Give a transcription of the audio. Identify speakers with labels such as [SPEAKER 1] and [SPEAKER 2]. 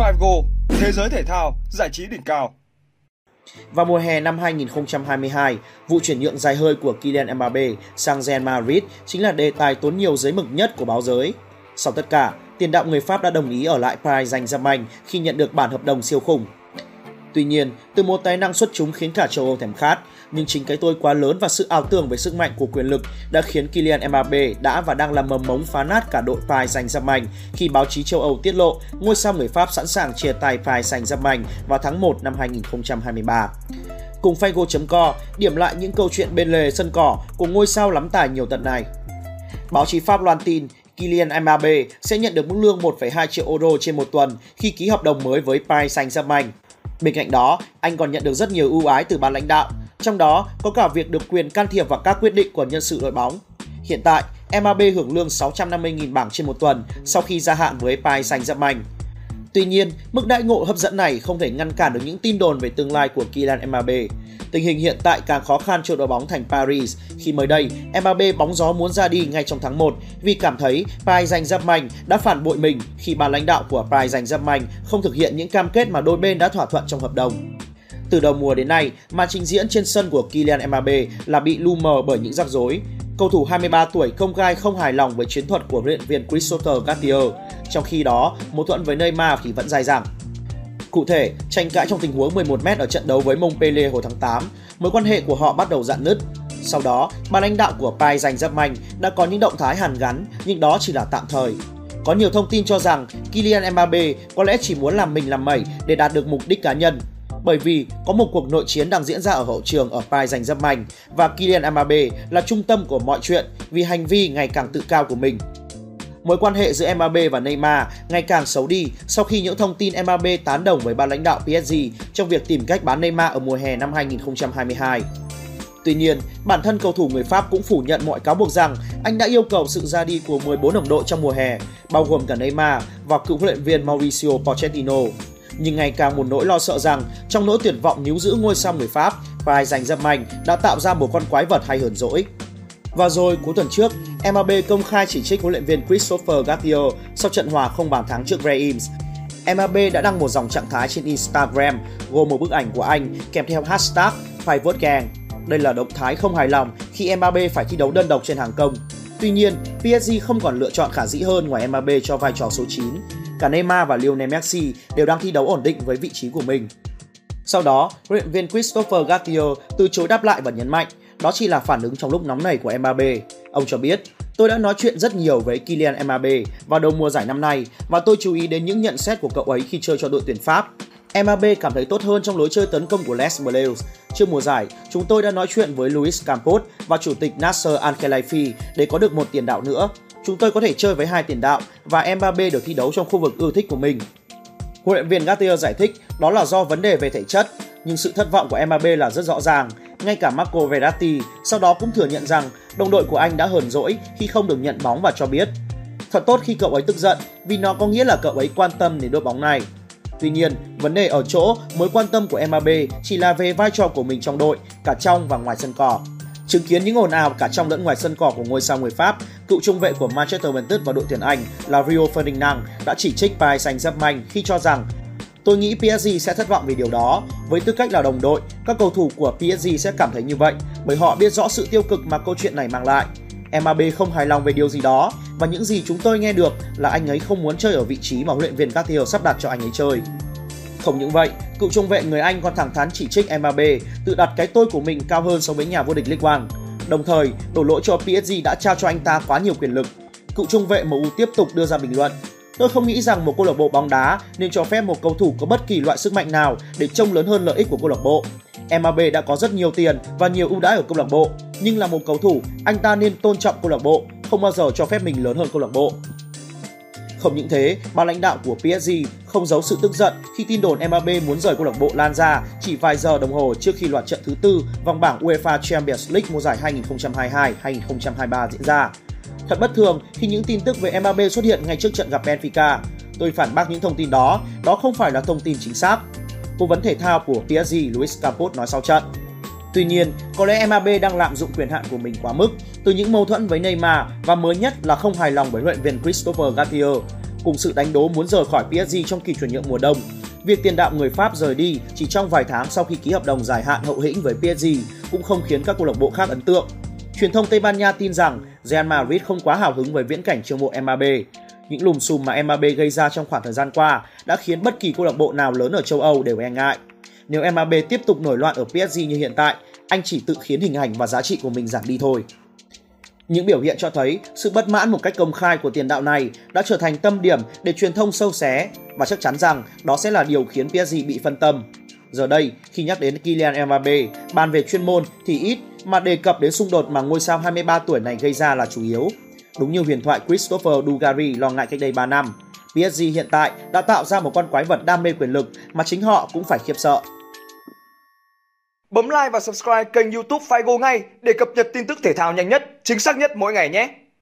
[SPEAKER 1] 5Go, thế giới thể thao, giải trí đỉnh cao.
[SPEAKER 2] Vào mùa hè năm 2022, vụ chuyển nhượng dài hơi của Kylian Mbappe sang Real Madrid chính là đề tài tốn nhiều giấy mực nhất của báo giới. Sau tất cả, tiền đạo người Pháp đã đồng ý ở lại Paris Saint-Germain khi nhận được bản hợp đồng siêu khủng. Tuy nhiên, từ một tài năng xuất chúng khiến cả châu Âu thèm khát, nhưng chính cái tôi quá lớn và sự ảo tưởng về sức mạnh của quyền lực đã khiến Kylian Mbappe đã và đang làm mầm mống phá nát cả đội Paris Saint-Germain khi báo chí châu Âu tiết lộ ngôi sao người Pháp sẵn sàng chia tay Paris Saint-Germain vào tháng 1 năm 2023. Cùng Figo.co điểm lại những câu chuyện bên lề sân cỏ của ngôi sao lắm tài nhiều tận này. Báo chí Pháp loan tin Kylian Mbappe sẽ nhận được mức lương 1,2 triệu euro trên một tuần khi ký hợp đồng mới với Paris Saint-Germain. Bên cạnh đó, anh còn nhận được rất nhiều ưu ái từ ban lãnh đạo, trong đó có cả việc được quyền can thiệp vào các quyết định của nhân sự đội bóng. Hiện tại, MAB hưởng lương 650.000 bảng trên một tuần sau khi gia hạn với Paris Saint-Germain. Tuy nhiên, mức đại ngộ hấp dẫn này không thể ngăn cản được những tin đồn về tương lai của Kylian Mbappe. Tình hình hiện tại càng khó khăn cho đội bóng thành Paris khi mới đây Mbappe bóng gió muốn ra đi ngay trong tháng 1 vì cảm thấy Paris Saint-Germain đã phản bội mình khi ban lãnh đạo của Paris Saint-Germain không thực hiện những cam kết mà đôi bên đã thỏa thuận trong hợp đồng. Từ đầu mùa đến nay, màn trình diễn trên sân của Kylian Mbappe là bị lu mờ bởi những rắc rối. Cầu thủ 23 tuổi công khai không hài lòng với chiến thuật của huấn luyện viên Christopher Gattier, trong khi đó mâu thuẫn với Neymar thì vẫn dài dẳng. Cụ thể, tranh cãi trong tình huống 11m ở trận đấu với Montpellier hồi tháng 8, mối quan hệ của họ bắt đầu dạn nứt. Sau đó, ban lãnh đạo của Paris Saint-Germain đã có những động thái hàn gắn, nhưng đó chỉ là tạm thời. Có nhiều thông tin cho rằng Kylian Mbappe có lẽ chỉ muốn làm mình làm mẩy để đạt được mục đích cá nhân, bởi vì có một cuộc nội chiến đang diễn ra ở hậu trường ở Paris Saint-Germain và Kylian Mbappe là trung tâm của mọi chuyện vì hành vi ngày càng tự cao của mình. Mối quan hệ giữa Mbappe và Neymar ngày càng xấu đi sau khi những thông tin Mbappe tán đồng với ban lãnh đạo PSG trong việc tìm cách bán Neymar ở mùa hè năm 2022. Tuy nhiên, bản thân cầu thủ người Pháp cũng phủ nhận mọi cáo buộc rằng anh đã yêu cầu sự ra đi của 14 đồng đội trong mùa hè, bao gồm cả Neymar và cựu huấn luyện viên Mauricio Pochettino. Nhưng ngày càng một nỗi lo sợ rằng trong nỗi tuyệt vọng níu giữ ngôi sao người Pháp, Paris Saint-Germain đã tạo ra một con quái vật hay hờn dỗi. Và rồi cuối tuần trước, MLB công khai chỉ trích huấn luyện viên Christopher Gattier sau trận hòa không bàn thắng trước Reims. MLB đã đăng một dòng trạng thái trên Instagram gồm một bức ảnh của anh kèm theo hashtag phải vớt gang. Đây là động thái không hài lòng khi MLB phải thi đấu đơn độc trên hàng công. Tuy nhiên, PSG không còn lựa chọn khả dĩ hơn ngoài MLB cho vai trò số 9. Cả Neymar và Lionel Messi đều đang thi đấu ổn định với vị trí của mình. Sau đó, huấn luyện viên Christopher Gattier từ chối đáp lại và nhấn mạnh đó chỉ là phản ứng trong lúc nóng nảy của Mbappe. Ông cho biết, tôi đã nói chuyện rất nhiều với Kylian Mbappe vào đầu mùa giải năm nay và tôi chú ý đến những nhận xét của cậu ấy khi chơi cho đội tuyển Pháp. Mbappe cảm thấy tốt hơn trong lối chơi tấn công của Les Bleus. Trước mùa giải, chúng tôi đã nói chuyện với Luis Campos và chủ tịch Nasser Al-Khelaifi để có được một tiền đạo nữa. Chúng tôi có thể chơi với hai tiền đạo và Mbappe được thi đấu trong khu vực ưa thích của mình. Huấn luyện viên Gattier giải thích đó là do vấn đề về thể chất, nhưng sự thất vọng của Mbappe là rất rõ ràng. Ngay cả Marco Verratti sau đó cũng thừa nhận rằng đồng đội của anh đã hờn dỗi khi không được nhận bóng và cho biết thật tốt khi cậu ấy tức giận vì nó có nghĩa là cậu ấy quan tâm đến đội bóng này. Tuy nhiên, vấn đề ở chỗ mối quan tâm của Mbappe chỉ là về vai trò của mình trong đội, cả trong và ngoài sân cỏ. Chứng kiến những ồn ào cả trong lẫn ngoài sân cỏ của ngôi sao người Pháp, cựu trung vệ của Manchester United và đội tuyển Anh là Rio Ferdinand đã chỉ trích Paris Saint-Germain khi cho rằng Tôi nghĩ PSG sẽ thất vọng vì điều đó. Với tư cách là đồng đội, các cầu thủ của PSG sẽ cảm thấy như vậy bởi họ biết rõ sự tiêu cực mà câu chuyện này mang lại. Mbappe không hài lòng về điều gì đó và những gì chúng tôi nghe được là anh ấy không muốn chơi ở vị trí mà huấn luyện viên Gattier sắp đặt cho anh ấy chơi. Không những vậy, cựu trung vệ người Anh còn thẳng thắn chỉ trích Mbappe tự đặt cái tôi của mình cao hơn so với nhà vô địch League One. Đồng thời, đổ lỗi cho PSG đã trao cho anh ta quá nhiều quyền lực. Cựu trung vệ MU tiếp tục đưa ra bình luận Tôi không nghĩ rằng một câu lạc bộ bóng đá nên cho phép một cầu thủ có bất kỳ loại sức mạnh nào để trông lớn hơn lợi ích của câu lạc bộ. MAB đã có rất nhiều tiền và nhiều ưu đãi ở câu lạc bộ, nhưng là một cầu thủ, anh ta nên tôn trọng câu lạc bộ, không bao giờ cho phép mình lớn hơn câu lạc bộ. Không những thế, ban lãnh đạo của PSG không giấu sự tức giận khi tin đồn MAB muốn rời câu lạc bộ lan ra chỉ vài giờ đồng hồ trước khi loạt trận thứ tư vòng bảng UEFA Champions League mùa giải 2022-2023 diễn ra. Thật bất thường khi những tin tức về Mbappe xuất hiện ngay trước trận gặp Benfica. Tôi phản bác những thông tin đó, đó không phải là thông tin chính xác. Cố vấn thể thao của PSG Luis Campos nói sau trận. Tuy nhiên, có lẽ Mbappe đang lạm dụng quyền hạn của mình quá mức từ những mâu thuẫn với Neymar và mới nhất là không hài lòng với huấn luyện viên Christopher Gattier. cùng sự đánh đố muốn rời khỏi PSG trong kỳ chuyển nhượng mùa đông. Việc tiền đạo người Pháp rời đi chỉ trong vài tháng sau khi ký hợp đồng dài hạn hậu hĩnh với PSG cũng không khiến các câu lạc bộ khác ấn tượng. Truyền thông Tây Ban Nha tin rằng Real Madrid không quá hào hứng với viễn cảnh chiêu mộ Mbappe. Những lùm xùm mà Mbappe gây ra trong khoảng thời gian qua đã khiến bất kỳ câu lạc bộ nào lớn ở châu Âu đều e ngại. Nếu Mbappe tiếp tục nổi loạn ở PSG như hiện tại, anh chỉ tự khiến hình ảnh và giá trị của mình giảm đi thôi. Những biểu hiện cho thấy sự bất mãn một cách công khai của tiền đạo này đã trở thành tâm điểm để truyền thông sâu xé và chắc chắn rằng đó sẽ là điều khiến PSG bị phân tâm. Giờ đây, khi nhắc đến Kylian Mbappe, bàn về chuyên môn thì ít mà đề cập đến xung đột mà ngôi sao 23 tuổi này gây ra là chủ yếu. Đúng như huyền thoại Christopher Dugari lo ngại cách đây 3 năm, PSG hiện tại đã tạo ra một con quái vật đam mê quyền lực mà chính họ cũng phải khiếp sợ.
[SPEAKER 1] Bấm like và subscribe kênh YouTube Figo ngay để cập nhật tin tức thể thao nhanh nhất, chính xác nhất mỗi ngày nhé.